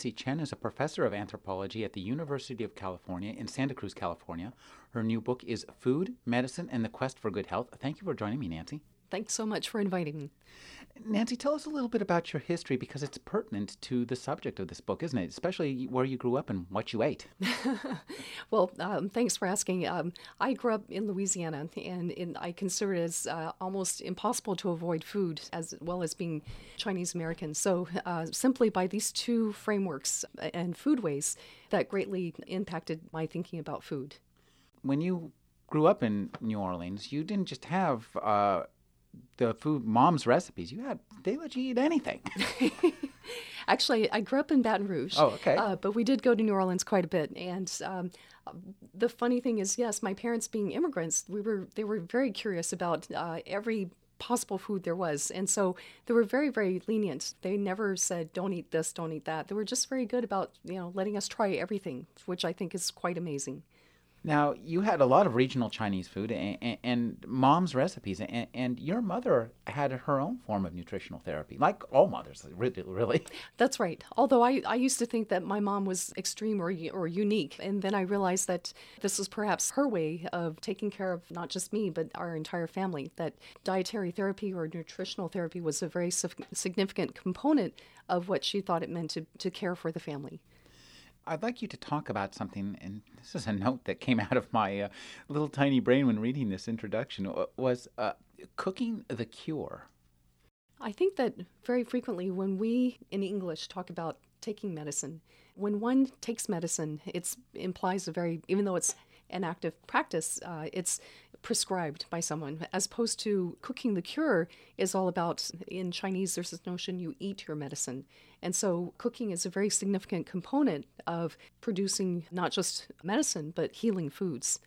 Nancy Chen is a professor of anthropology at the University of California in Santa Cruz, California. Her new book is Food, Medicine, and the Quest for Good Health. Thank you for joining me, Nancy. Thanks so much for inviting me. Nancy, tell us a little bit about your history because it's pertinent to the subject of this book, isn't it? Especially where you grew up and what you ate. well, um, thanks for asking. Um, I grew up in Louisiana, and in, I consider it as uh, almost impossible to avoid food as well as being Chinese American. So, uh, simply by these two frameworks and foodways, that greatly impacted my thinking about food. When you grew up in New Orleans, you didn't just have uh, the food mom's recipes. You had they let you eat anything. Actually, I grew up in Baton Rouge. Oh, okay. Uh, but we did go to New Orleans quite a bit, and um, the funny thing is, yes, my parents being immigrants, we were they were very curious about uh, every possible food there was. And so they were very, very lenient. They never said, don't eat this, don't eat that. They were just very good about, you know, letting us try everything, which I think is quite amazing. Now, you had a lot of regional Chinese food and, and mom's recipes, and, and, your mother had her own form of nutritional therapy, like all mothers, really. That's right. Although I, I used to think that my mom was extreme or, or unique, and then I realized that this was perhaps her way of taking care of not just me, but our entire family, that dietary therapy or nutritional therapy was a very significant component of what she thought it meant to, to care for the family. I'd like you to talk about something, and this is a note that came out of my uh, little tiny brain when reading this introduction, was uh, cooking the cure. I think that very frequently when we in English talk about taking medicine, when one takes medicine, it implies a very, even though it's an active practice, uh, it's prescribed by someone, as opposed to cooking the cure is all about, in Chinese, there's this notion you eat your medicine. And so cooking is a very significant component of producing not just medicine, but healing foods.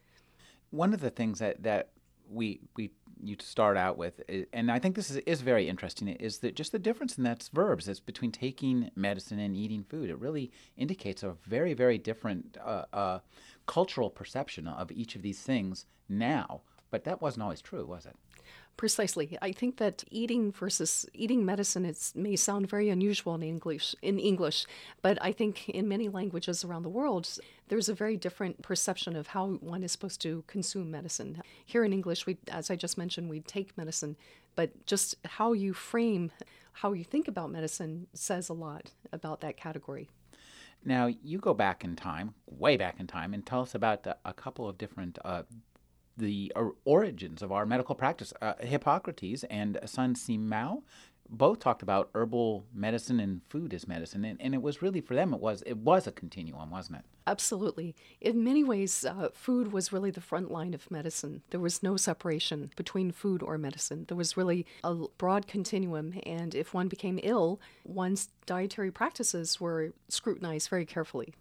One of the things that, that we, we you start out with, and I think this is, is very interesting, is that just the difference in that's verbs. It's between taking medicine and eating food. It really indicates a very, very different uh, uh, cultural perception of each of these things now. But that wasn't always true, was it? Precisely. I think that eating versus eating medicine it may sound very unusual in English in English, but I think in many languages around the world there's a very different perception of how one is supposed to consume medicine. Here in English, we as I just mentioned, we take medicine, but just how you frame how you think about medicine says a lot about that category. Now, you go back in time, way back in time, and tell us about a couple of different uh, the origins of our medical practice. Uh, Hippocrates and Sun Simiao both talked about herbal medicine and food as medicine, and, and it was really for them it was it was a continuum, wasn't it? Absolutely. In many ways, uh, food was really the front line of medicine. There was no separation between food or medicine. There was really a broad continuum, and if one became ill, one's dietary practices were scrutinized very carefully.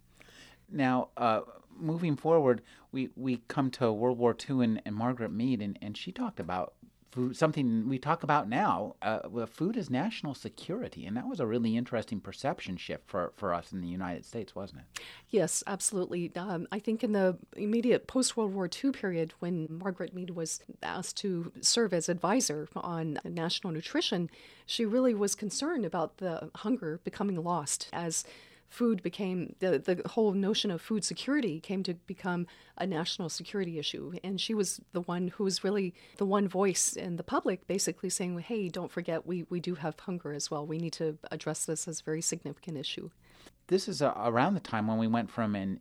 Now, uh, moving forward, we, we come to World War II and, and Margaret Mead, and, and she talked about food, something we talk about now. Uh, food is national security, and that was a really interesting perception shift for, for us in the United States, wasn't it? Yes, absolutely. Um, I think in the immediate post World War II period, when Margaret Mead was asked to serve as advisor on national nutrition, she really was concerned about the hunger becoming lost as food became the the whole notion of food security came to become a national security issue. And she was the one who was really the one voice in the public basically saying hey don't forget we we do have hunger as well. We need to address this as a very significant issue. This is uh, around the time when we went from an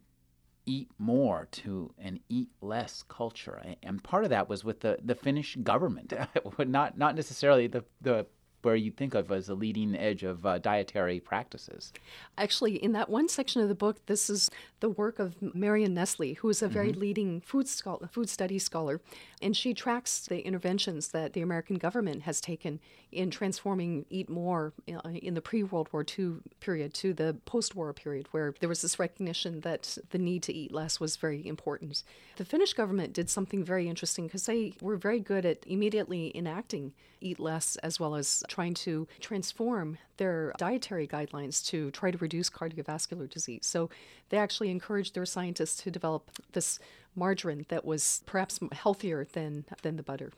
eat more to an eat less culture. And part of that was with the, the Finnish government, not not necessarily the, the where you think of as a leading edge of uh, dietary practices. Actually, in that one section of the book, this is the work of Marion Nestle, who is a very mm-hmm. leading food scholar, food studies scholar, and she tracks the interventions that the American government has taken in transforming Eat More uh, in the pre-World War II period to the post-war period, where there was this recognition that the need to eat less was very important. The Finnish government did something very interesting because they were very good at immediately enacting eat less as well as trying to transform their dietary guidelines to try to reduce cardiovascular disease. So they actually encouraged their scientists to develop this margarine that was perhaps healthier than, than the butter.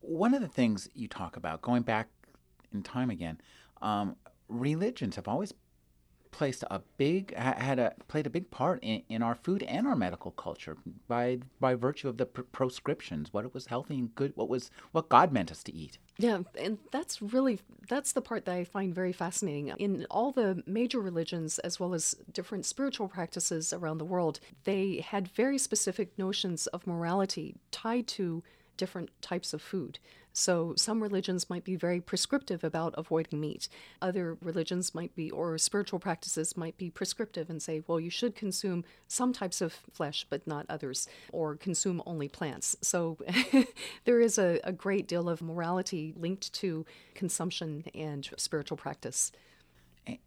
One of the things you talk about, going back in time again, um, religions have always placed a big had a played a big part in, in our food and our medical culture by by virtue of the pr- proscriptions what it was healthy and good what was what God meant us to eat yeah and that's really that's the part that I find very fascinating in all the major religions as well as different spiritual practices around the world they had very specific notions of morality tied to different types of food. So some religions might be very prescriptive about avoiding meat. Other religions might be, or spiritual practices might be prescriptive and say, well, you should consume some types of flesh, but not others, or consume only plants. So there is a, a great deal of morality linked to consumption and spiritual practice.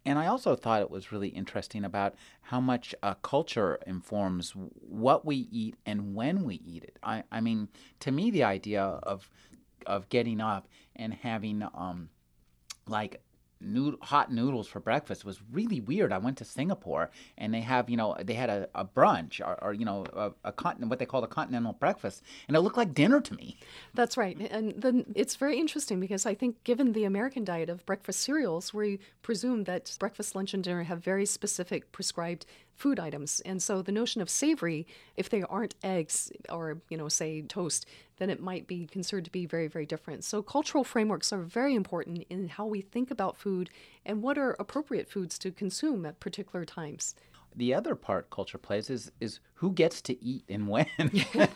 And I also thought it was really interesting about how much uh, culture informs what we eat and when we eat it. I, I mean, to me, the idea of of getting up and having um, like nood- hot noodles for breakfast was really weird. I went to Singapore and they have, you know, they had a, a brunch or, or, you know, a, a continent, what they call a continental breakfast, and it looked like dinner to me. That's right. And then it's very interesting because I think given the American diet of breakfast cereals, we presume that breakfast, lunch, and dinner have very specific prescribed food items. And so the notion of savory, if they aren't eggs or, you know, say toast, then it might be considered to be very, very different. So cultural frameworks are very important in how we think about food and what are appropriate foods to consume at particular times the other part culture plays is is who gets to eat and when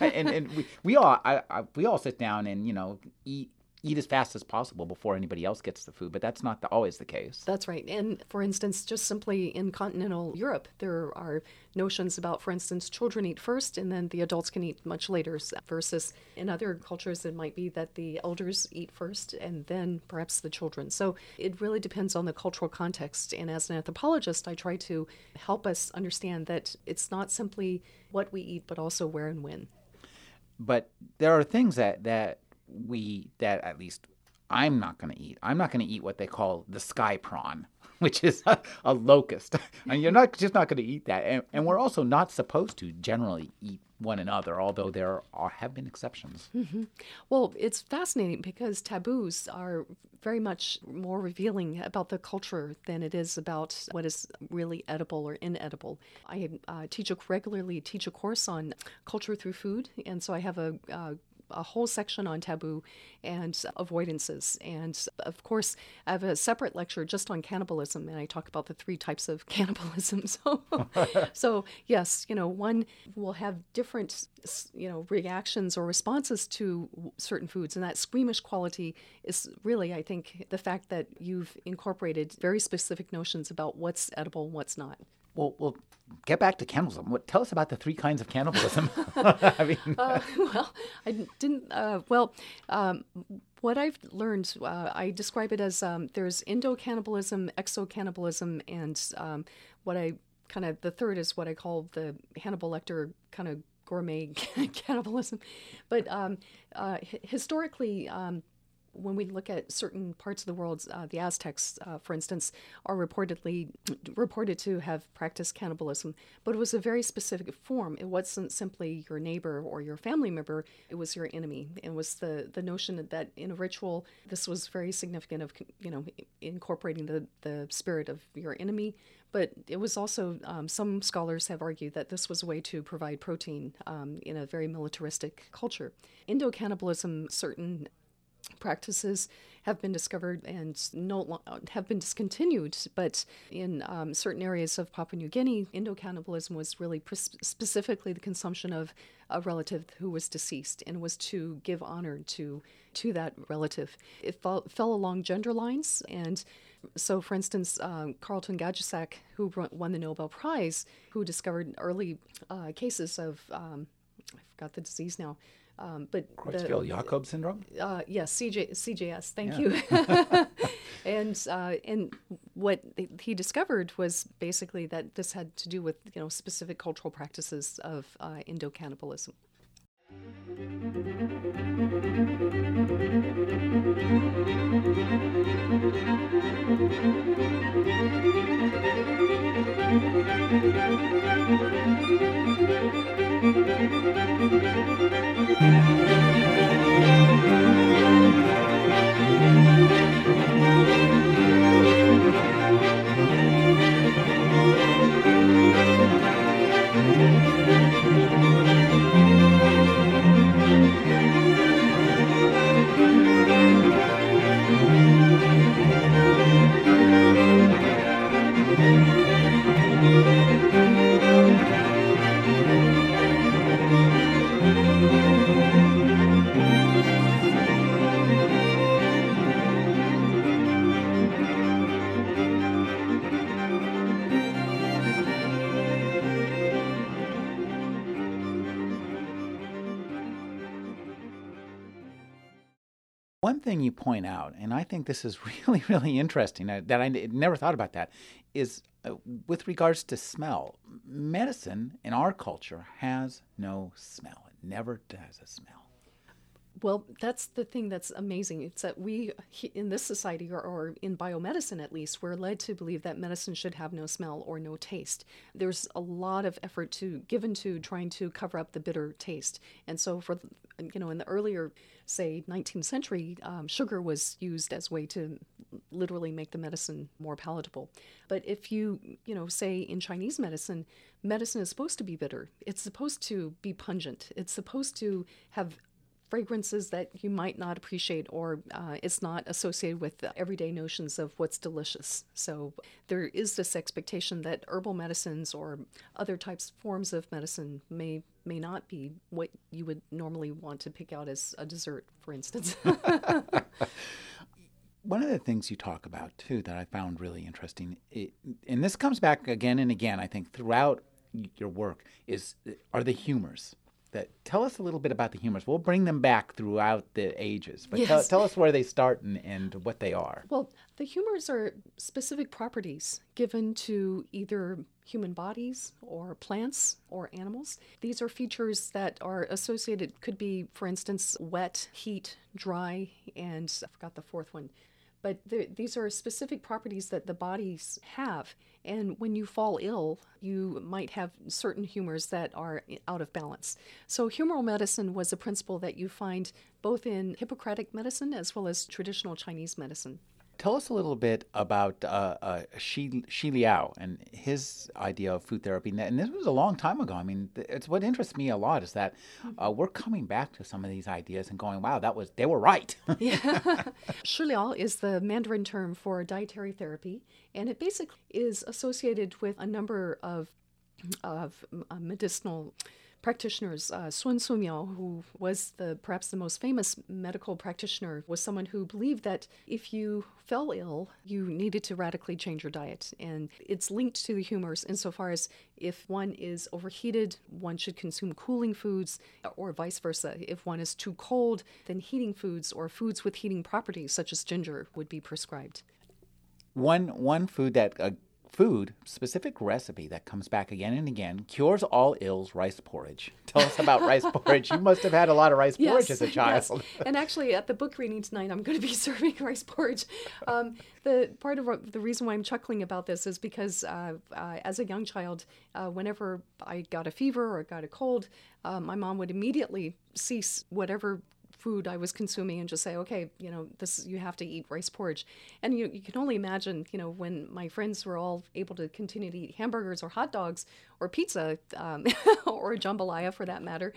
and, and we, we all I, I, we all sit down and you know eat eat as fast as possible before anybody else gets the food, but that's not the, always the case. That's right. And for instance, just simply in continental Europe, there are notions about, for instance, children eat first and then the adults can eat much later, versus in other cultures, it might be that the elders eat first and then perhaps the children. So it really depends on the cultural context. And as an anthropologist, I try to help us understand that it's not simply what we eat, but also where and when. But there are things that, that we that at least I'm not going to eat. I'm not going to eat what they call the sky prawn, which is a, a locust. and you're not just not going to eat that. And, and, we're also not supposed to generally eat one another, although there are, have been exceptions. Mm-hmm. Well, it's fascinating because taboos are very much more revealing about the culture than it is about what is really edible or inedible. I uh, teach a, regularly teach a course on culture through food, and so I have a uh, a whole section on taboo and avoidances. And of course, I have a separate lecture just on cannibalism, and I talk about the three types of cannibalism. So, so yes, you know, one will have different, you know, reactions or responses to certain foods, and that squeamish quality is really, I think, the fact that you've incorporated very specific notions about what's edible and what's not. Well, well, get back to cannibalism. What, tell us about the three kinds of cannibalism. I mean, uh, well, I didn't. Uh, well, um, what I've learned, uh, I describe it as um, there's endo cannibalism, exo cannibalism, and um, what I kind of the third is what I call the Hannibal Lecter kind of gourmet cannibalism. But um, uh, historically, um, when we look at certain parts of the world, uh, the Aztecs, uh, for instance, are reportedly reported to have practiced cannibalism, but it was a very specific form. It wasn't simply your neighbor or your family member; it was your enemy. It was the the notion that in a ritual, this was very significant of you know incorporating the the spirit of your enemy. But it was also, um, some scholars have argued that this was a way to provide protein um, in a very militaristic culture. Endo cannibalism, certain practices have been discovered and no, have been discontinued. But in um, certain areas of Papua New Guinea, endocannibalism was really pre- specifically the consumption of a relative who was deceased and was to give honor to to that relative. It fell, fell along gender lines and so, for instance, um, Carleton Gajdusek, who won the Nobel Prize, who discovered early uh, cases of, um, I forgot the disease now, um, but Creutzfeldt-Jakob syndrome. Uh, yes, CJ, CJS. Thank yeah. you. and uh, and what he discovered was basically that this had to do with you know specific cultural practices of uh, Müzik One thing you point out, and I think this is really, really interesting, uh, that I never thought about that, is uh, with regards to smell. Medicine in our culture has no smell. It never does a smell. Well, that's the thing that's amazing. It's that we, in this society, or, or, in biomedicine at least, we're led to believe that medicine should have no smell or no taste. There's a lot of effort to given to trying to cover up the bitter taste. And so, for you know, in the earlier, say, 19th century, um, sugar was used as a way to literally make the medicine more palatable. But if you, you know, say in Chinese medicine, medicine is supposed to be bitter. It's supposed to be pungent. It's supposed to have fragrances that you might not appreciate, or uh, it's not associated with everyday notions of what's delicious. So there is this expectation that herbal medicines or other types forms of medicine may may not be what you would normally want to pick out as a dessert, for instance. One of the things you talk about too that I found really interesting, it, and this comes back again and again, I think, throughout your work, is are the humors that tell us a little bit about the humors. We'll bring them back throughout the ages, but yes. tell, tell, us where they start and, and what they are. Well, the humors are specific properties given to either human bodies or plants or animals. These are features that are associated, could be, for instance, wet, heat, dry, and I forgot the fourth one but these are specific properties that the bodies have. And when you fall ill, you might have certain humors that are out of balance. So, humoral medicine was a principle that you find both in Hippocratic medicine as well as traditional Chinese medicine. Tell us a little bit about uh, uh, Shi, Shi Liao and his idea of food therapy. And this was a long time ago. I mean, it's what interests me a lot is that uh, we're coming back to some of these ideas and going, "Wow, that was they were right." yeah, Shi Liao is the Mandarin term for dietary therapy, and it basically is associated with a number of of uh, medicinal practitioners. Uh, Sun Simiao, who was the perhaps the most famous medical practitioner, was someone who believed that if you fell ill, you needed to radically change your diet. And it's linked to the humors insofar as if one is overheated, one should consume cooling foods, or vice versa. If one is too cold, then heating foods or foods with heating properties, such as ginger, would be prescribed. One one food that uh, food specific recipe that comes back again and again cures all ills rice porridge. Tell us about rice porridge. You must have had a lot of rice porridge as a child yes. and actually at the book reading tonight i'm going to be serving rice porridge. Um, the part of the reason why i'm chuckling about this is because uh, uh, as a young child uh, whenever i got a fever or got a cold uh, my mom would immediately cease whatever food I was consuming and just say, okay, you know, this you have to eat rice porridge. And you, you can only imagine, you know, when my friends were all able to continue to eat hamburgers or hot dogs or pizza um, or jambalaya for that matter,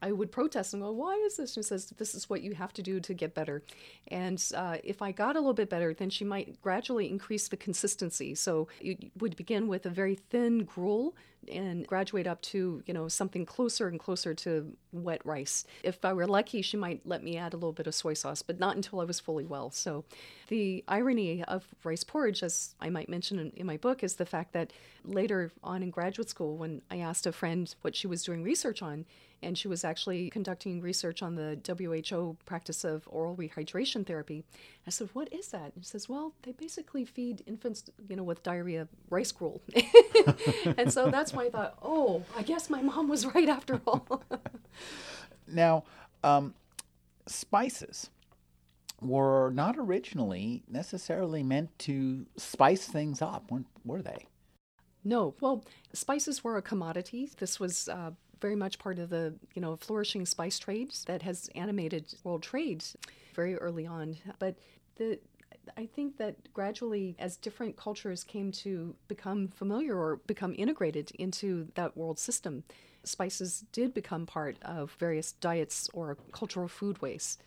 I would protest and go, why is this? She says, this is what you have to do to get better. And uh, if I got a little bit better, then she might gradually increase the consistency. So you would begin with a very thin gruel and graduate up to, you know, something closer and closer to wet rice. If I were lucky, she might let me add a little bit of soy sauce, but not until I was fully well. So the irony of rice porridge, as I might mention in, in my book, is the fact that later on in graduate school, when I asked a friend what she was doing research on, and she was actually conducting research on the WHO practice of oral rehydration therapy. I said, "What is that?" And she says, "Well, they basically feed infants, you know, with diarrhea rice gruel." and so that's why I thought, "Oh, I guess my mom was right after all." now, um, spices were not originally necessarily meant to spice things up, were they? No. Well, spices were a commodity. This was uh, very much part of the you know flourishing spice trade that has animated world trade very early on. But the I think that gradually, as different cultures came to become familiar or become integrated into that world system, spices did become part of various diets or cultural foodways.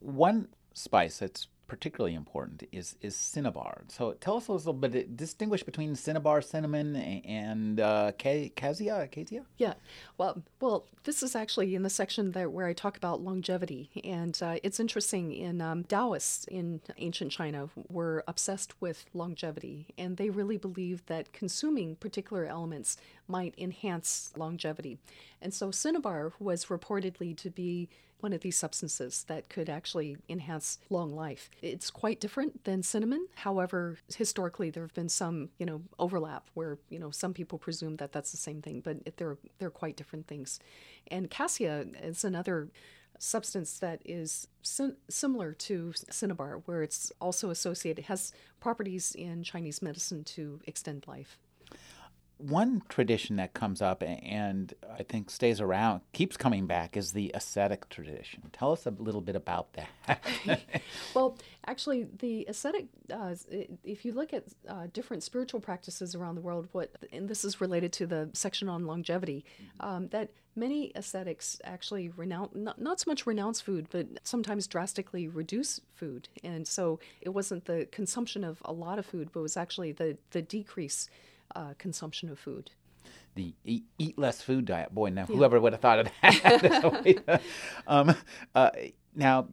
One spice that's particularly important is is cinnabar. So tell us a little bit, distinguish between cinnabar, cinnamon, and uh, cassia, cassia. Yeah, well, well, this is actually in the section that where I talk about longevity, and uh, it's interesting. In um, Taoists in ancient China were obsessed with longevity, and they really believed that consuming particular elements might enhance longevity, and so cinnabar was reportedly to be one of these substances that could actually enhance long life. It's quite different than cinnamon. However, historically there have been some, you know, overlap where, you know, some people presume that that's the same thing, but they're they're quite different things. And cassia is another substance that is sim- similar to cinnabar, where it's also associated, has properties in Chinese medicine to extend life one tradition that comes up and I think stays around, keeps coming back, is the ascetic tradition. Tell us a little bit about that. well, actually, the ascetic, uh, if you look at uh, different spiritual practices around the world, what and this is related to the section on longevity, mm-hmm. um, that many ascetics actually renounce not, not so much renounce food, but sometimes drastically reduce food. And so it wasn't the consumption of a lot of food, but it was actually the the decrease uh, consumption of food. The eat, eat, less food diet. Boy, now whoever would have thought of that. um, uh, now,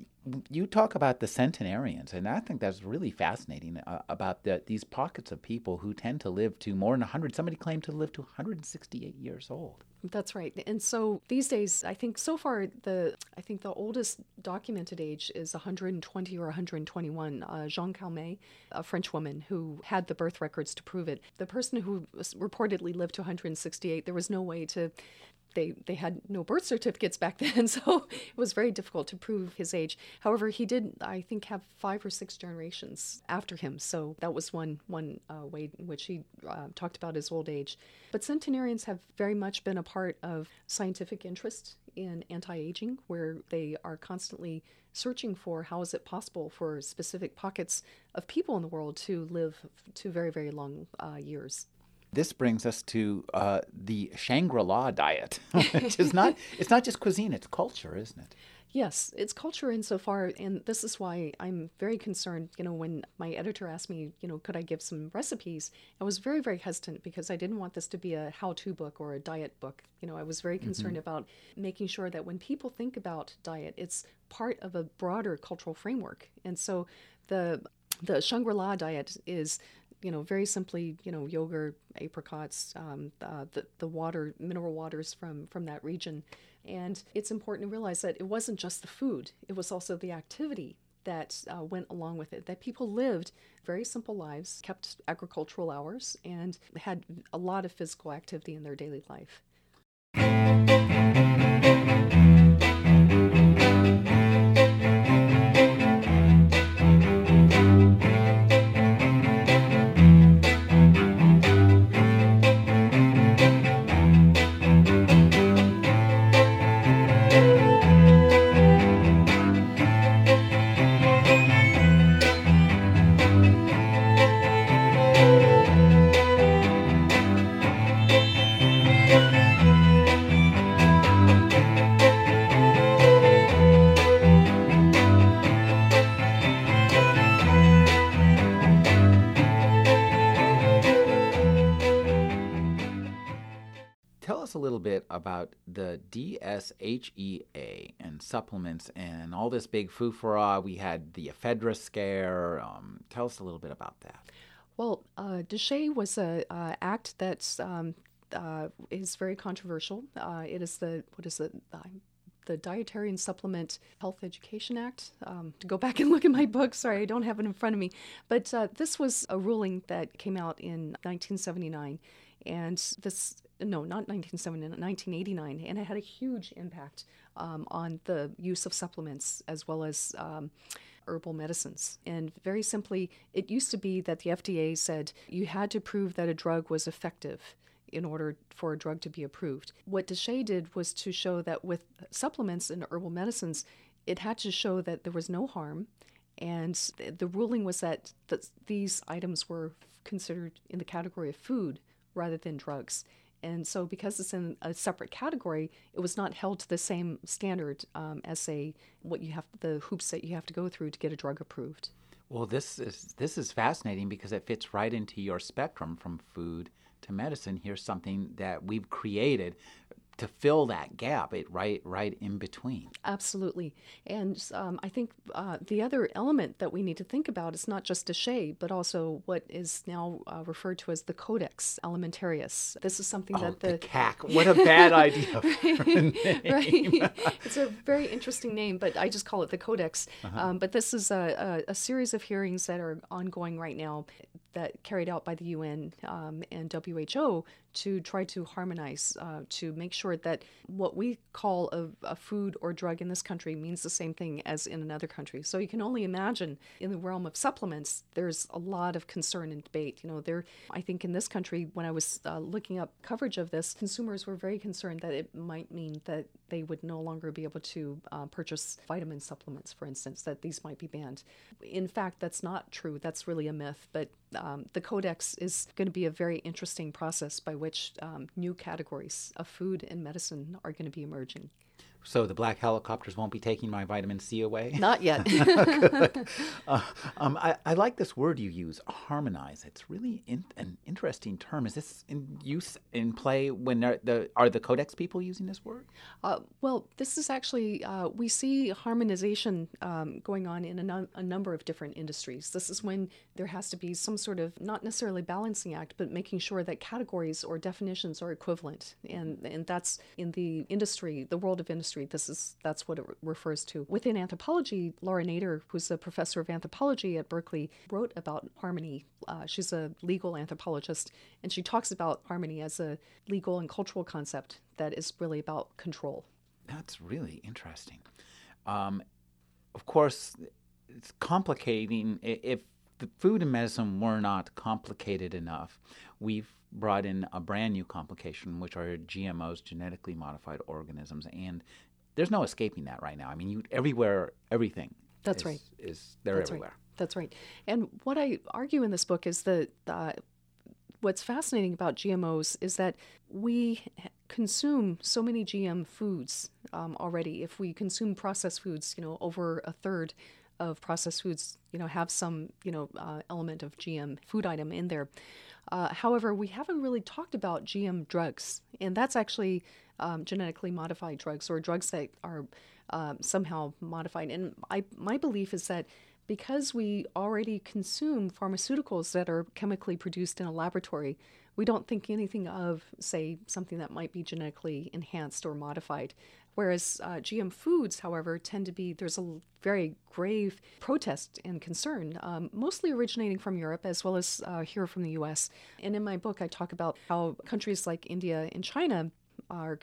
you talk about the centenarians, and I think that's really fascinating uh, about the, these pockets of people who tend to live to more than 100. Somebody claimed to live to 168 years old. That's right. And so these days, I think so far the I think the oldest documented age is 120 or 121. Uh, Jeanne Calment, a French woman who had the birth records to prove it. The person who reportedly lived to 168, there was no way to they they had no birth certificates back then, so it was very difficult to prove his age. However, he did, I think, have five or six generations after him, so that was one one uh, way in which he uh, talked about his old age. But centenarians have very much been a part of scientific interest in anti-aging, where they are constantly searching for how is it possible for specific pockets of people in the world to live to very very long uh, years. This brings us to uh, the Shangri-La diet, which is not it's not just cuisine, it's culture, isn't it? Yes, it's culture insofar, and this is why I'm very concerned. You know, when my editor asked me, you know, could I give some recipes, I was very, very hesitant because I didn't want this to be a how to book or a diet book. You know, I was very concerned mm-hmm. about making sure that when people think about diet, it's part of a broader cultural framework. And so the the Shangri La diet is you know, very simply, you know, yogurt, apricots, um, uh, the the water, mineral waters from from that region, and it's important to realize that it wasn't just the food; it was also the activity that uh, went along with it. That people lived very simple lives, kept agricultural hours, and had a lot of physical activity in their daily life. About the DSHEA and supplements and all this big foo-for-ah. We had the ephedra scare. Um, tell us a little bit about that. Well, uh, DSHEA was an uh, act that's um, uh, is very controversial. Uh, it is the what is it? the Dietary and Supplement Health Education Act. Um, to go back and look at my book, sorry, I don't have it in front of me. But uh, this was a ruling that came out in 1979. And this, no, not 1979, 1989. And it had a huge impact um, on the use of supplements as well as. Um, herbal medicines. And very simply, it used to be that the FDA said you had to prove that a drug was effective in order for a drug to be approved. What DSHEA did was to show that with supplements and herbal medicines, it had to show that there was no harm. And the ruling was that th- these items were considered in the category of food rather than drugs. And so, because it's in a separate category, it was not held to the same standard um, as, say, what you have the hoops that you have to go through to get a drug approved. Well, this is this is fascinating because it fits right into your spectrum from food to medicine, here's something that we've created to fill that gap it right right in between. Absolutely. And um, i think uh, the other element that we need to think about is not just DSHEA but also what is now uh, referred to as the Codex Alimentarius. This is something oh, that the, the CAC what a bad idea right, right. it's a very interesting name but i just call it the codex. Uh-huh. um, but this is a, a, a series of hearings that are ongoing right now that carried out by the UN um, and WHO to try to harmonize, uh, to make sure that what we call a, a, food or drug in this country means the same thing as in another country. So you can only imagine in the realm of supplements, there's a lot of concern and debate. You know, there, I think in this country, when I was uh, looking up coverage of this, consumers were very concerned that it might mean that they would no longer be able to uh, purchase vitamin supplements, for instance, that these might be banned. In fact, that's not true. That's really a myth. But um, the Codex is going to be a very interesting process by which um, new categories of food and medicine are going to be emerging. So the black helicopters won't be taking my vitamin C away? Not yet. uh, um, I, I, like this word you use, harmonize. It's really in, an interesting term. Is this in use in play when the are the codex people using this word? Uh, well, this is actually uh, we see harmonization um, going on in a, no, a number of different industries. This is when there has to be some sort of not necessarily balancing act, but making sure that categories or definitions are equivalent, and and that's in the industry, the world of industry this is that's what it re- refers to. Within anthropology, Laura Nader, who's a professor of anthropology at Berkeley, wrote about harmony. Uh, she's a legal anthropologist, and she talks about harmony as a legal and cultural concept that is really about control. That's really interesting. Um, of course, it's complicating. If the food and medicine were not complicated enough, we've brought in a brand new complication, which are GMOs, genetically modified organisms, and there's no escaping that right now. I mean, you everywhere, everything. That's is, right. Is they're That's everywhere. Right. That's right. And what I argue in this book is that uh, what's fascinating about GMOs is that we consume so many GM foods um, already. If we consume processed foods, you know, over a third of processed foods, you know, have some, you know, uh, element of GM food item in there. Uh, however, we haven't really talked about GM drugs, and that's actually um, genetically modified drugs or drugs that are um, somehow modified. And I, my belief is that because we already consume pharmaceuticals that are chemically produced in a laboratory, we don't think anything of, say, something that might be genetically enhanced or modified. Whereas uh, GM foods, however, tend to be, there's a very grave protest and concern, um, mostly originating from Europe as well as uh, here from the US. And in my book, I talk about how countries like India and China are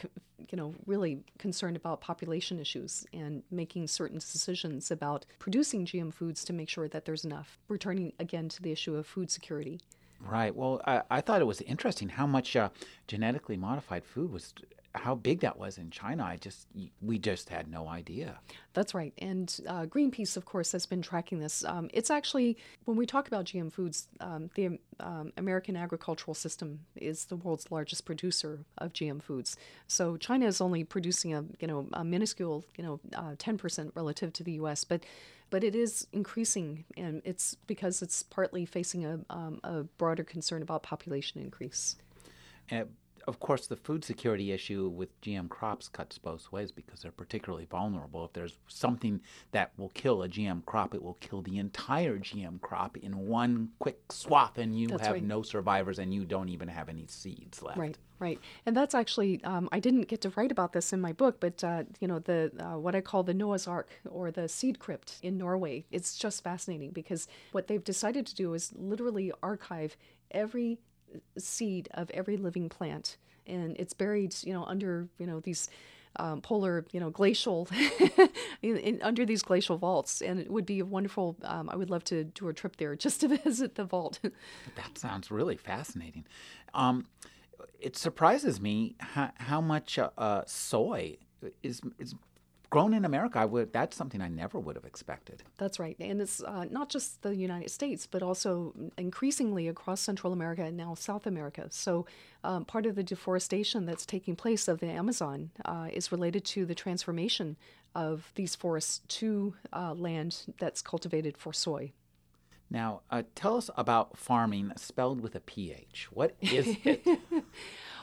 you know really concerned about population issues and making certain decisions about producing GM foods to make sure that there's enough. Returning again to the issue of food security. Right. Well I, I thought it was interesting how much uh, genetically modified food was how big that was in China. I just we just had no idea. That's right, and uh, Greenpeace, of course, has been tracking this. Um, it's actually when we talk about GM foods, um, the um, American agricultural system is the world's largest producer of GM foods. So China is only producing a you know a minuscule you know uh, ten uh, percent relative to the U.S., but but it is increasing, and it's because it's partly facing a, um, a broader concern about population increase. Uh, of course, the food security issue with GM crops cuts both ways because they're particularly vulnerable. If there's something that will kill a GM crop, it will kill the entire GM crop in one quick swath, and you That's have right. no survivors, and you don't even have any seeds left. Right, right, and that's actually um, I didn't get to write about this in my book, but uh, you know the uh, what I call the Noah's Ark or the seed crypt in Norway. It's just fascinating because what they've decided to do is literally archive every seed of every living plant, and it's buried you know under you know these. Um, polar, you know, glacial, in, in, under these glacial vaults, and it would be a wonderful. Um, I would love to do a trip there just to visit the vault. That sounds really fascinating. Um, it surprises me how, how much uh, soy is is grown in America. I would that's something I never would have expected. That's right. And it's uh, not just the United States, but also increasingly across Central America and now South America. So, um, part of the deforestation that's taking place of the Amazon uh, is related to the transformation of these forests to uh, land that's cultivated for soy. Now, uh, tell us about farming spelled with a PH. What is it?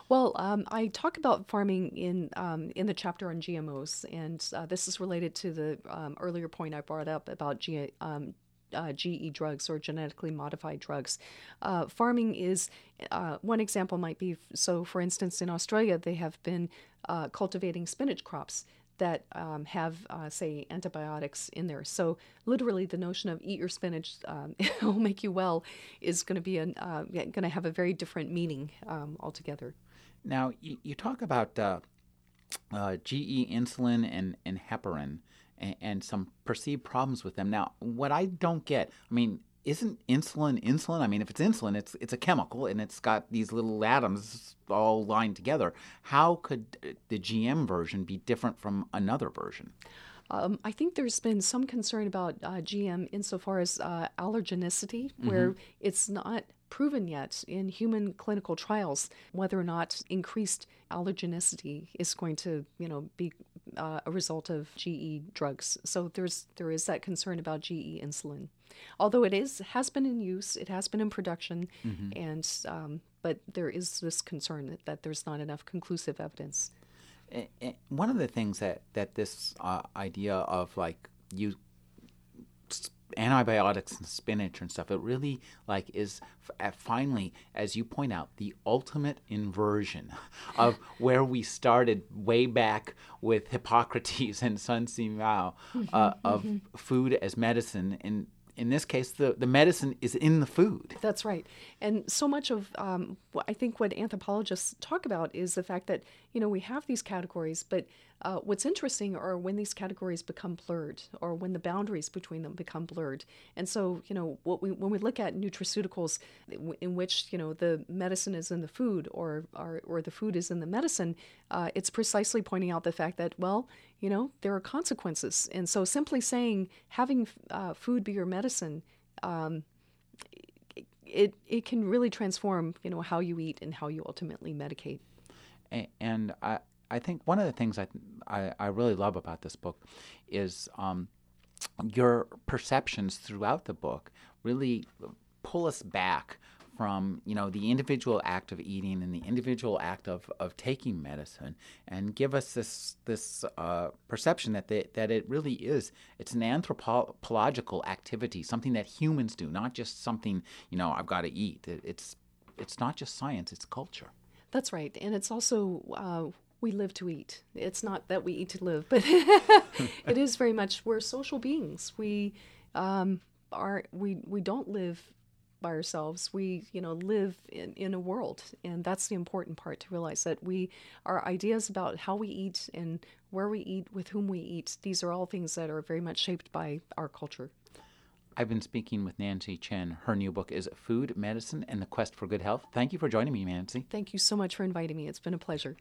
Well, um, I talk about pharming in um, in the chapter on GMOs, and uh, this is related to the um, earlier point I brought up about G- um, uh, GE drugs or genetically modified drugs. Uh, pharming is uh, one example might be so. For instance, in Australia, they have been uh, cultivating spinach crops that um, have, uh, say, antibiotics in there. So literally, the notion of eat your spinach, um, it will make you well, is going to be uh, going to have a very different meaning um, altogether. Now, you, you talk about uh, uh, GE insulin and, and heparin and, and some perceived problems with them. Now, what I don't get, I mean, isn't insulin insulin? I mean, if it's insulin, it's it's a chemical and it's got these little atoms all lined together. How could the GM version be different from another version? Um, I think there's been some concern about uh, GM insofar as uh, allergenicity, where it's not proven yet in human clinical trials whether or not increased allergenicity is going to, you know, be uh, a result of GE drugs. So there's there is that concern about GE insulin, although it is has been in use, it has been in production, and um, but there is this concern that, that there's not enough conclusive evidence. One of the things that that this uh, idea of like you antibiotics and spinach and stuff, it really like is f- uh, finally, as you point out, the ultimate inversion of where we started way back with Hippocrates and Sun Simiao uh, of food as medicine. In in this case, the the medicine is in the food. That's right. And so much of, um, I think, what anthropologists talk about is the fact that, you know, we have these categories, but uh, what's interesting are when these categories become blurred or when the boundaries between them become blurred. And so, you know, what we, when we look at nutraceuticals in in which, you know, the medicine is in the food or, or, or the food is in the medicine, uh, it's precisely pointing out the fact that, well, you know, there are consequences. And so simply saying having uh, food be your medicine it it can really transform you know how you eat and how you ultimately medicate A- and I I think one of the things I I, I really love about this book is um, your perceptions throughout the book really pull us back from you know the individual act of eating and the individual act of, of taking medicine and give us this this uh, perception that they, that it really is it's an anthropological activity something that humans do not just something you know I've got to eat. It- it's it's not just science it's culture. That's right and it's also uh, we live to eat. It's not that we eat to live but it is very much we're social beings. We um, are we we don't live by ourselves we you know live in, in a world and that's the important part to realize that we our ideas about how we eat and where we eat with whom we eat these are all things that are very much shaped by our culture I've been speaking with Nancy Chen. Her new book is Food, Medicine, and the Quest for Good Health. Thank you for joining me, Nancy. Thank you so much for inviting me. It's been a pleasure.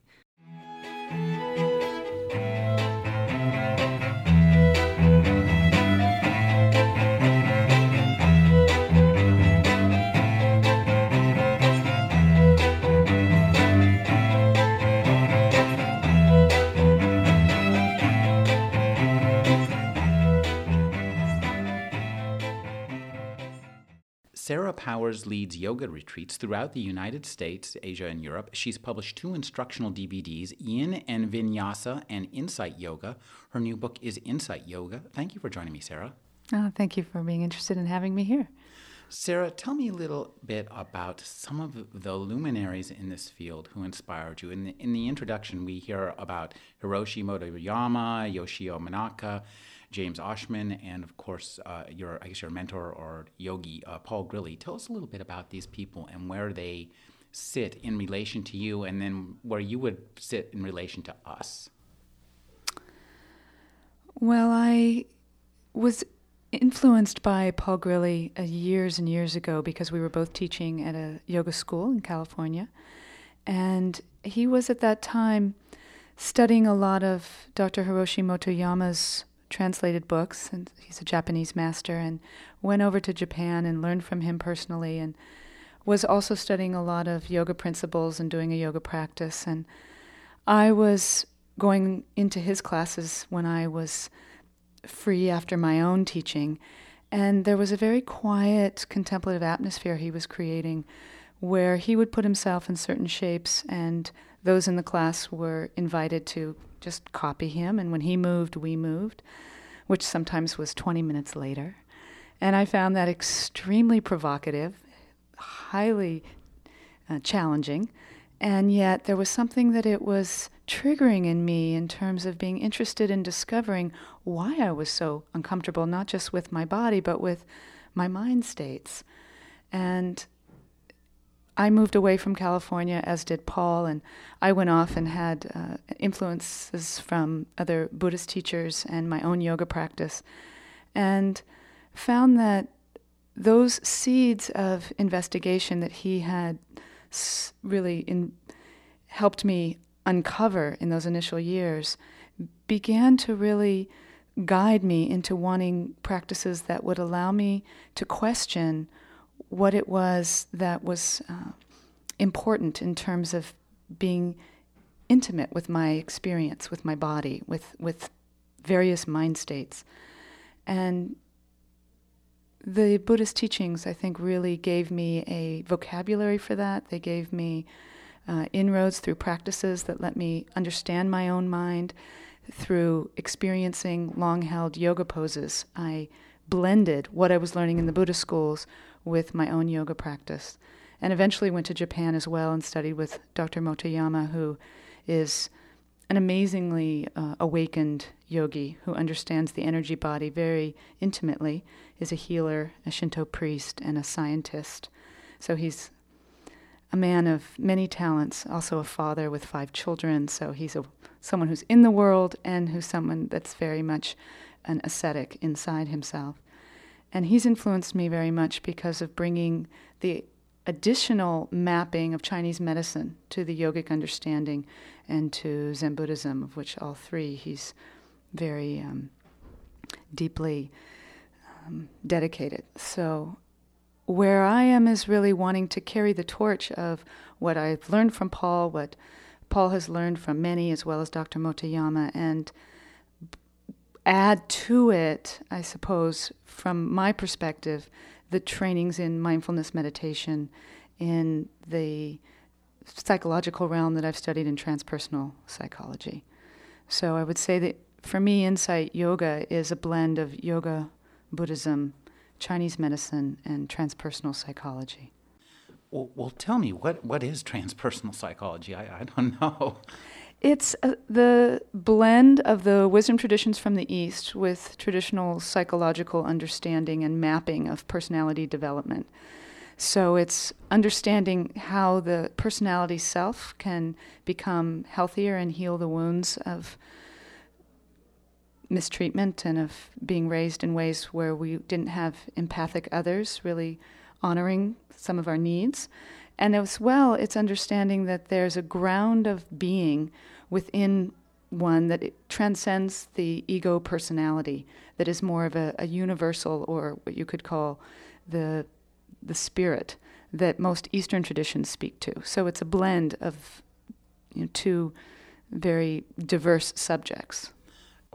Sarah Powers leads yoga retreats throughout the United States, Asia, and Europe. She's published two instructional DVDs, Yin and Vinyasa and Insight Yoga. Her new book is Insight Yoga. Thank you for joining me, Sarah. Oh, thank you for being interested in having me here. Sarah, tell me a little bit about some of the luminaries in this field who inspired you. In the, in the introduction, we hear about Hiroshi Motoyama, Yoshio Manaka, James Oschman, and of course, uh, your I guess your mentor or yogi, uh, Paul Grilley. Tell us a little bit about these people and where they sit in relation to you, and then where you would sit in relation to us. Well, I was influenced by Paul Grilley uh, years and years ago because we were both teaching at a yoga school in California. And he was at that time studying a lot of Dr. Hiroshi Motoyama's translated books, and he's a Japanese master, and went over to Japan and learned from him personally, and was also studying a lot of yoga principles and doing a yoga practice. And I was going into his classes when I was free after my own teaching. And there was a very quiet, contemplative atmosphere he was creating where he would put himself in certain shapes, and those in the class were invited to just copy him. And when he moved, we moved, which sometimes was 20 minutes later. And I found that extremely provocative, highly uh, challenging. And yet there was something that it was triggering in me in terms of being interested in discovering why I was so uncomfortable, not just with my body, but with my mind states. And I moved away from California, as did Paul, and I went off and had uh, influences from other Buddhist teachers and my own yoga practice, and found that those seeds of investigation that he had really in, helped me uncover in those initial years began to really guide me into wanting practices that would allow me to question what it was that was uh, important in terms of being intimate with my experience, with my body, with, with various mind states. And the Buddhist teachings, I think, really gave me a vocabulary for that. They gave me uh, inroads through practices that let me understand my own mind through experiencing long held yoga poses. I blended what I was learning in the Buddhist schools with my own yoga practice. And eventually went to Japan as well and studied with Dr. Motoyama, who is an amazingly uh, awakened yogi who understands the energy body very intimately, is a healer, a Shinto priest, and a scientist. So he's a man of many talents, also a father with five children. So he's a, someone who's in the world and who's someone that's very much an ascetic inside himself. And he's influenced me very much because of bringing the additional mapping of Chinese medicine to the yogic understanding and to Zen Buddhism, of which all three he's very um, deeply um, dedicated. So where I am is really wanting to carry the torch of what I've learned from Paul, what Paul has learned from many, as well as Dr. Motoyama, and add to it, I suppose, from my perspective, the trainings in mindfulness meditation, in the psychological realm that I've studied in transpersonal psychology. So I would say that for me, insight yoga is a blend of yoga, Buddhism, Chinese medicine, and transpersonal psychology. Well, well tell me, what, what is transpersonal psychology? I, I don't know. It's uh, the blend of the wisdom traditions from the East with traditional psychological understanding and mapping of personality development. So it's understanding how the personality self can become healthier and heal the wounds of mistreatment and of being raised in ways where we didn't have empathic others, really honoring some of our needs. And as well, it's understanding that there's a ground of being within one that transcends the ego personality, that is more of a, a universal or what you could call the, the spirit that most Eastern traditions speak to. So it's a blend of you know, two very diverse subjects.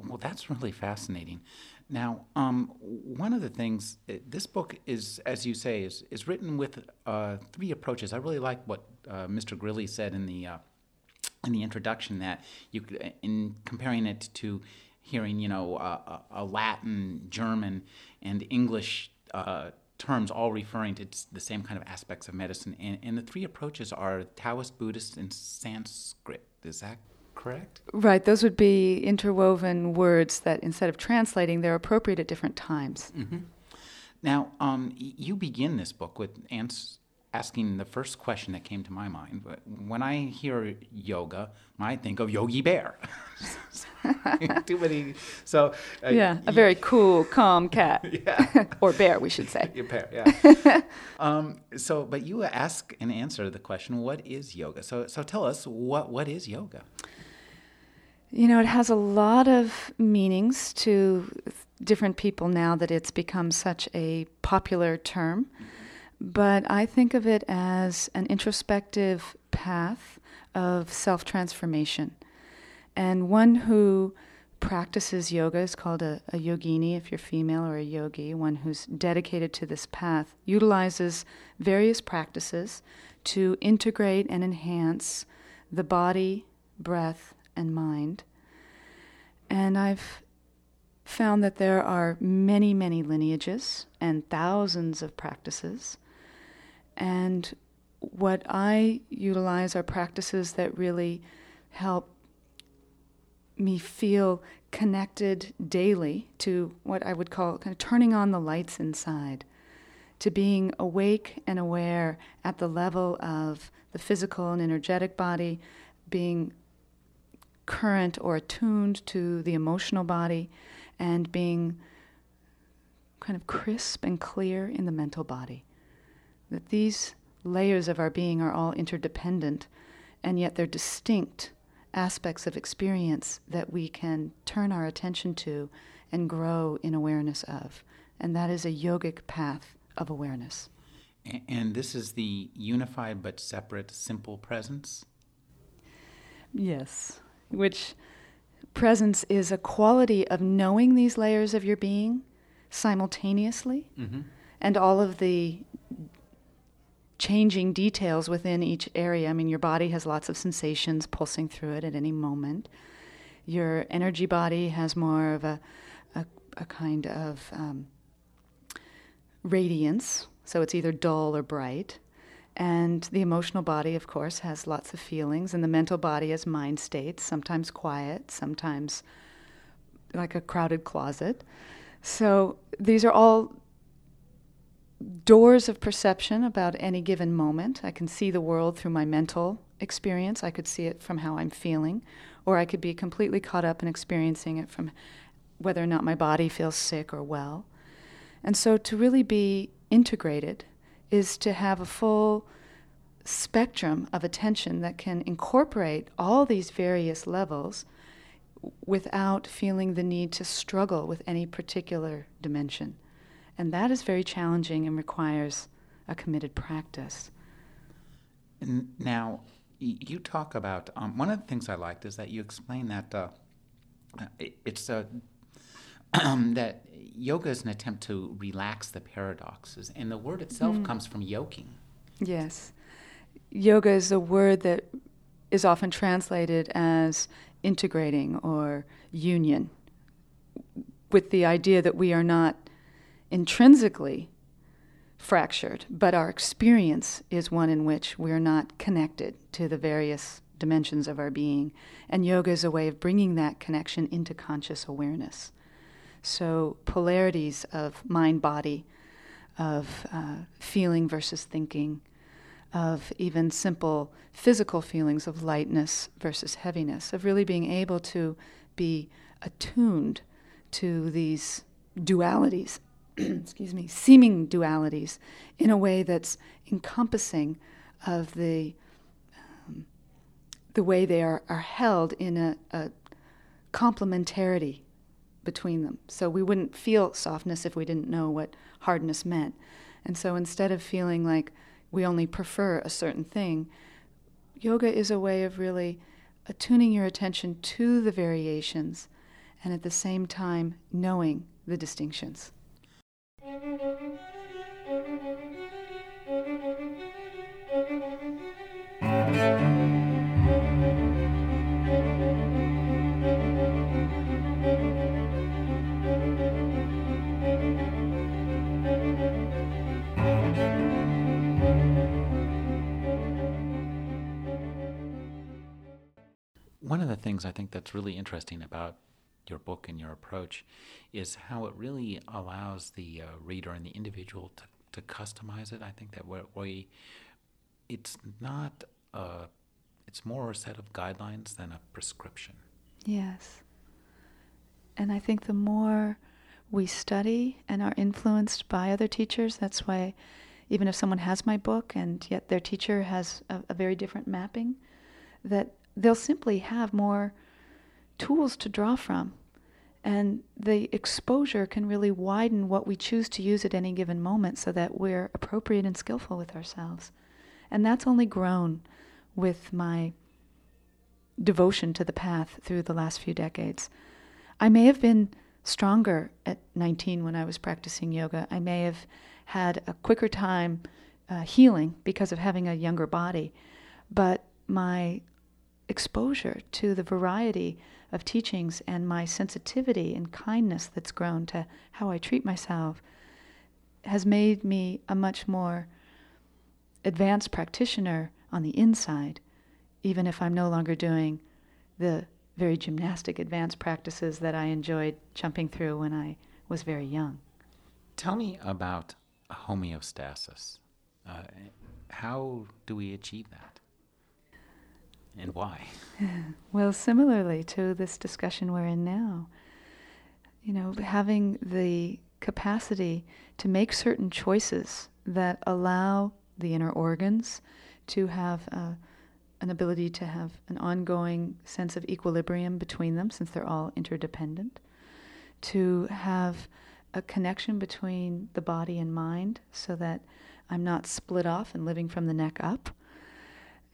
Well, that's really fascinating. Now, um, one of the things, uh, this book is, as you say, is, is written with uh, three approaches. I really like what uh, Mr. Grilley said in the uh, in the introduction that you, could, in comparing it to hearing, you know, a, a Latin, German, and English uh, terms all referring to the same kind of aspects of medicine, and, and the three approaches are Taoist, Buddhist, and Sanskrit. Is that correct? Right. Those would be interwoven words that instead of translating, they're appropriate at different times. Mm-hmm. Now, um, you begin this book with ans- asking the first question that came to my mind. When I hear yoga, I think of Yogi Bear. Too many. So uh, yeah, a very cool, calm cat. yeah, or bear, we should say. Your bear. Yeah. um, so, but you ask and answer the question, "What is yoga?" So, so tell us what what is yoga. You know, it has a lot of meanings to different people now that it's become such a popular term. But I think of it as an introspective path of self transformation. And one who practices yoga is called a, a, yogini if you're female, or a yogi, one who's dedicated to this path, utilizes various practices to integrate and enhance the body, breath, and mind. And I've found that there are many, many lineages and thousands of practices. And what I utilize are practices that really help me feel connected daily to what I would call kind of turning on the lights inside, to being awake and aware at the level of the physical and energetic body, being current or attuned to the emotional body and being kind of crisp and clear in the mental body. That these layers of our being are all interdependent, and yet they're distinct aspects of experience that we can turn our attention to and grow in awareness of. And that is a yogic path of awareness. And this is the unified but separate simple presence? Yes which presence is a quality of knowing these layers of your being simultaneously mm-hmm. and all of the changing details within each area. I mean, your body has lots of sensations pulsing through it at any moment. Your energy body has more of a, a, a kind of um, radiance, so it's either dull or bright. And the emotional body, of course, has lots of feelings, and the mental body has mind states, sometimes quiet, sometimes like a crowded closet. So these are all doors of perception about any given moment. I can see the world through my mental experience, I could see it from how I'm feeling, or I could be completely caught up in experiencing it from whether or not my body feels sick or well. And so to really be integrated is to have a full spectrum of attention that can incorporate all these various levels without feeling the need to struggle with any particular dimension. And that is very challenging and requires a committed practice. Now, you talk about um, one of the things I liked is that you explain that uh, it's a that yoga is an attempt to relax the paradoxes, and the word itself mm. comes from yoking. Yes. Yoga is a word that is often translated as integrating or union, with the idea that we are not intrinsically fractured, but our experience is one in which we're not connected to the various dimensions of our being. And yoga is a way of bringing that connection into conscious awareness. So, polarities of mind body, of uh, feeling versus thinking, of even simple physical feelings of lightness versus heaviness, of really being able to be attuned to these dualities, excuse me, seeming dualities in a way that's encompassing of the um, the way they are, are held in a, a complementarity between them. So we wouldn't feel softness if we didn't know what hardness meant. And so instead of feeling like we only prefer a certain thing, yoga is a way of really attuning your attention to the variations and at the same time knowing the distinctions. One of the things I think that's really interesting about your book and your approach is how it really allows the uh, reader and the individual to, to customize it. I think that we, it's not a, it's more a set of guidelines than a prescription. Yes. And I think the more we study and are influenced by other teachers, that's why even if someone has my book and yet their teacher has a, a very different mapping, that they'll simply have more tools to draw from. And the exposure can really widen what we choose to use at any given moment so that we're appropriate and skillful with ourselves. And that's only grown with my devotion to the path through the last few decades. I may have been stronger at 19 when I was practicing yoga. I may have had a quicker time uh, healing because of having a younger body. But my exposure to the variety of teachings and my sensitivity and kindness that's grown to how I treat myself has made me a much more advanced practitioner on the inside, even if I'm no longer doing the very gymnastic advanced practices that I enjoyed jumping through when I was very young. Tell me about homeostasis. Uh, how do we achieve that? And why? well, similarly to this discussion we're in now, you know, having the capacity to make certain choices that allow the inner organs to have uh, an ability to have an ongoing sense of equilibrium between them, since they're all interdependent, to have a connection between the body and mind so that I'm not split off and living from the neck up,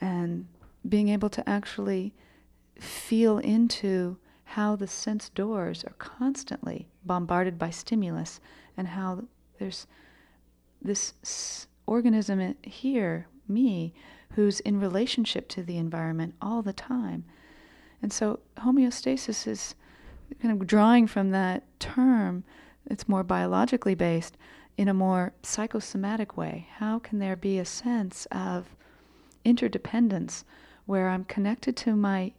and being able to actually feel into how the sense doors are constantly bombarded by stimulus and how there's this organism here, me, who's in relationship to the environment all the time. And so homeostasis is kind of drawing from that term, it's more biologically based, in a more psychosomatic way. How can there be a sense of interdependence where I'm connected to my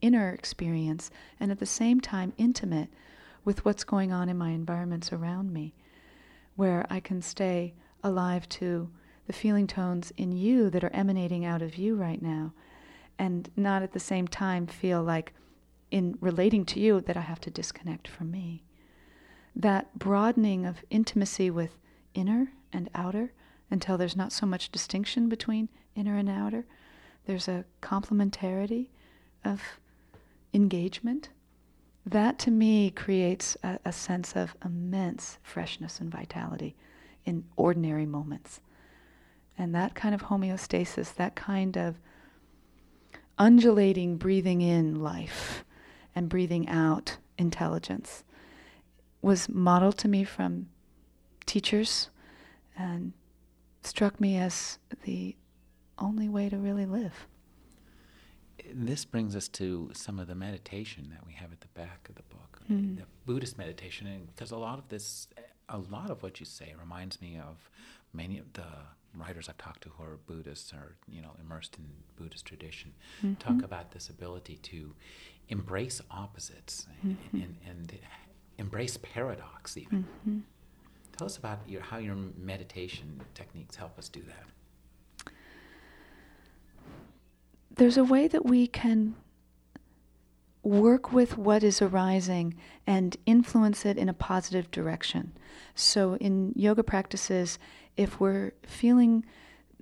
inner experience and at the same time intimate with what's going on in my environments around me, where I can stay alive to the feeling tones in you that are emanating out of you right now, and not at the same time feel like in relating to you that I have to disconnect from me. That broadening of intimacy with inner and outer until there's not so much distinction between inner and outer there's a complementarity of engagement. That to me creates a, a sense of immense freshness and vitality in ordinary moments. And that kind of homeostasis, that kind of undulating breathing in life and breathing out intelligence was modeled to me from teachers and struck me as the only way to really live. This brings us to some of the meditation that we have at the back of the book, mm-hmm. the Buddhist meditation, and because a lot of this, a lot of what you say reminds me of many of the writers I've talked to who are Buddhists or you know immersed in Buddhist tradition mm-hmm. talk about this ability to embrace opposites mm-hmm. and, and, and, embrace paradox even. Mm-hmm. Tell us about your, how your meditation techniques help us do that. There's a way that we can work with what is arising and influence it in a positive direction. So, in yoga practices, if we're feeling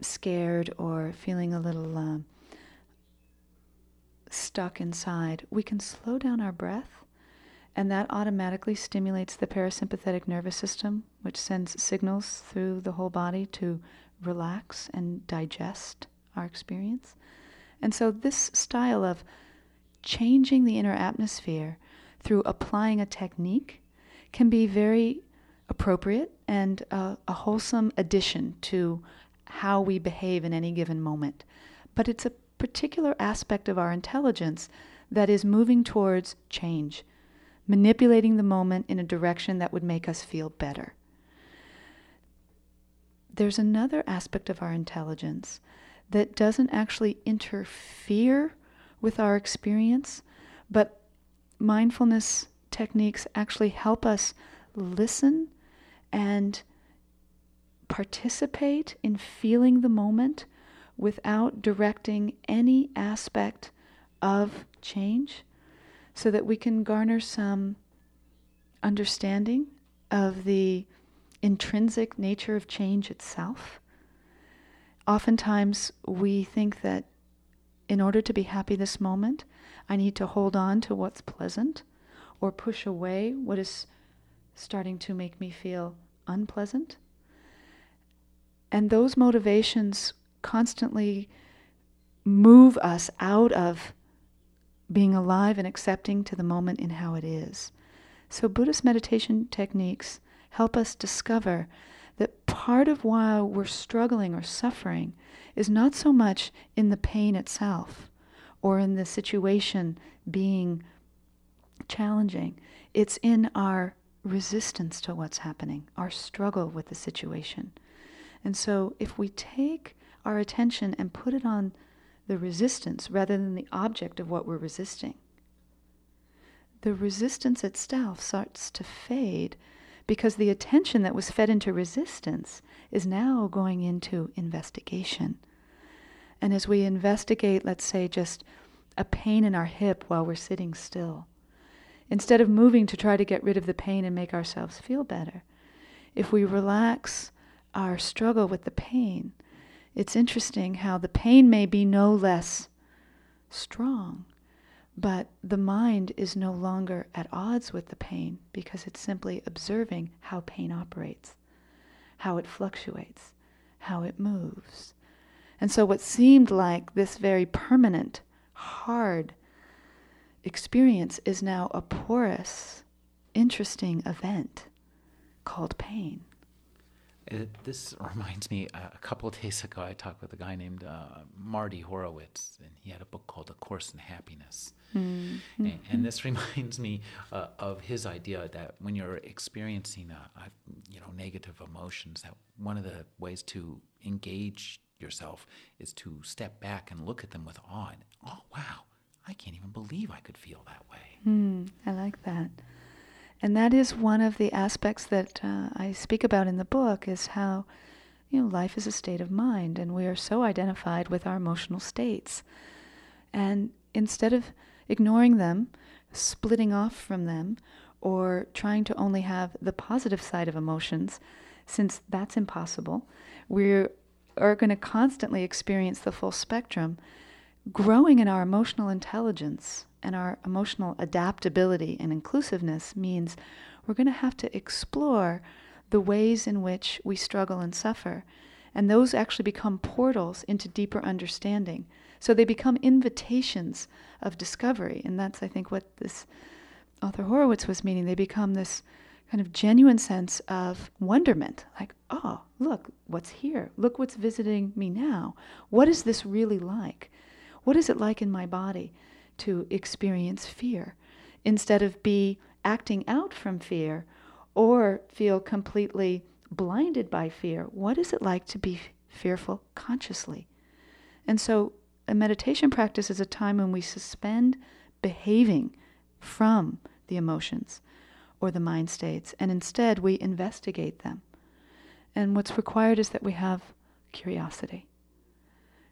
scared or feeling a little uh, stuck inside, we can slow down our breath, and that automatically stimulates the parasympathetic nervous system, which sends signals through the whole body to relax and digest our experience. And so, this style of changing the inner atmosphere through applying a technique can be very appropriate and a wholesome addition to how we behave in any given moment. But it's a particular aspect of our intelligence that is moving towards change, manipulating the moment in a direction that would make us feel better. There's another aspect of our intelligence that doesn't actually interfere with our experience, but mindfulness techniques actually help us listen and participate in feeling the moment without directing any aspect of change so that we can garner some understanding of the intrinsic nature of change itself. Oftentimes, we think that in order to be happy this moment, I need to hold on to what's pleasant or push away what is starting to make me feel unpleasant. And those motivations constantly move us out of being alive and accepting to the moment in how it is. So, Buddhist meditation techniques help us discover that part of why we're struggling or suffering is not so much in the pain itself or in the situation being challenging, it's in our resistance to what's happening, our struggle with the situation. And so, if we take our attention and put it on the resistance rather than the object of what we're resisting, the resistance itself starts to fade because the attention that was fed into resistance is now going into investigation. And as we investigate, let's say, just a pain in our hip while we're sitting still, instead of moving to try to get rid of the pain and make ourselves feel better, if we relax our struggle with the pain, it's interesting how the pain may be no less strong, but the mind is no longer at odds with the pain because it's simply observing how pain operates, how it fluctuates, how it moves. And so, what seemed like this very permanent, hard experience is now a porous, interesting event called pain. It, this reminds me, uh, a couple of days ago, I talked with a guy named uh, Marty Horowitz, and he had a book called A Course in Happiness. Mm-hmm. And, and, this reminds me uh, of his idea that when you're experiencing, a, a, you know, negative emotions, that one of the ways to engage yourself is to step back and look at them with awe. And, oh, wow, I can't even believe I could feel that way. Mm, I like that. And that is one of the aspects that uh, I speak about in the book is how, you know, life is a state of mind and we are so identified with our emotional states. And instead of ignoring them, splitting off from them, or trying to only have the positive side of emotions, since that's impossible, we are going to constantly experience the full spectrum. Growing in our emotional intelligence and our emotional adaptability and inclusiveness means we're going to have to explore the ways in which we struggle and suffer. And those actually become portals into deeper understanding. So they become invitations of discovery. And that's, I think, what this author Horowitz was meaning. They become this kind of genuine sense of wonderment like, oh, look what's here. Look what's visiting me now. What is this really like? What is it like in my body? to experience fear instead of be acting out from fear or feel completely blinded by fear. What is it like to be fearful consciously? And so a meditation practice is a time when we suspend behaving from the emotions or the mind states and instead we investigate them. And what's required is that we have curiosity.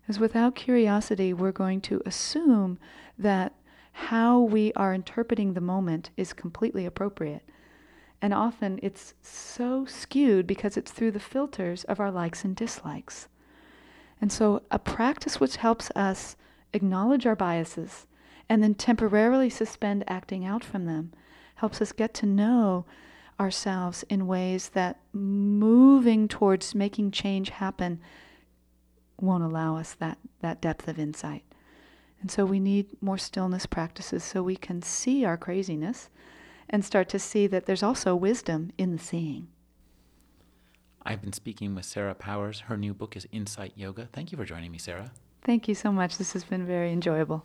Because without curiosity, we're going to assume that how we are interpreting the moment is completely appropriate. And often it's so skewed because it's through the filters of our likes and dislikes. And so, a practice which helps us acknowledge our biases and then temporarily suspend acting out from them helps us get to know ourselves in ways that moving towards making change happen won't allow us that, that depth of insight. And so we need more stillness practices so we can see our craziness and start to see that there's also wisdom in the seeing. I've been speaking with Sarah Powers. Her new book is Insight Yoga. Thank you for joining me, Sarah. Thank you so much. This has been very enjoyable.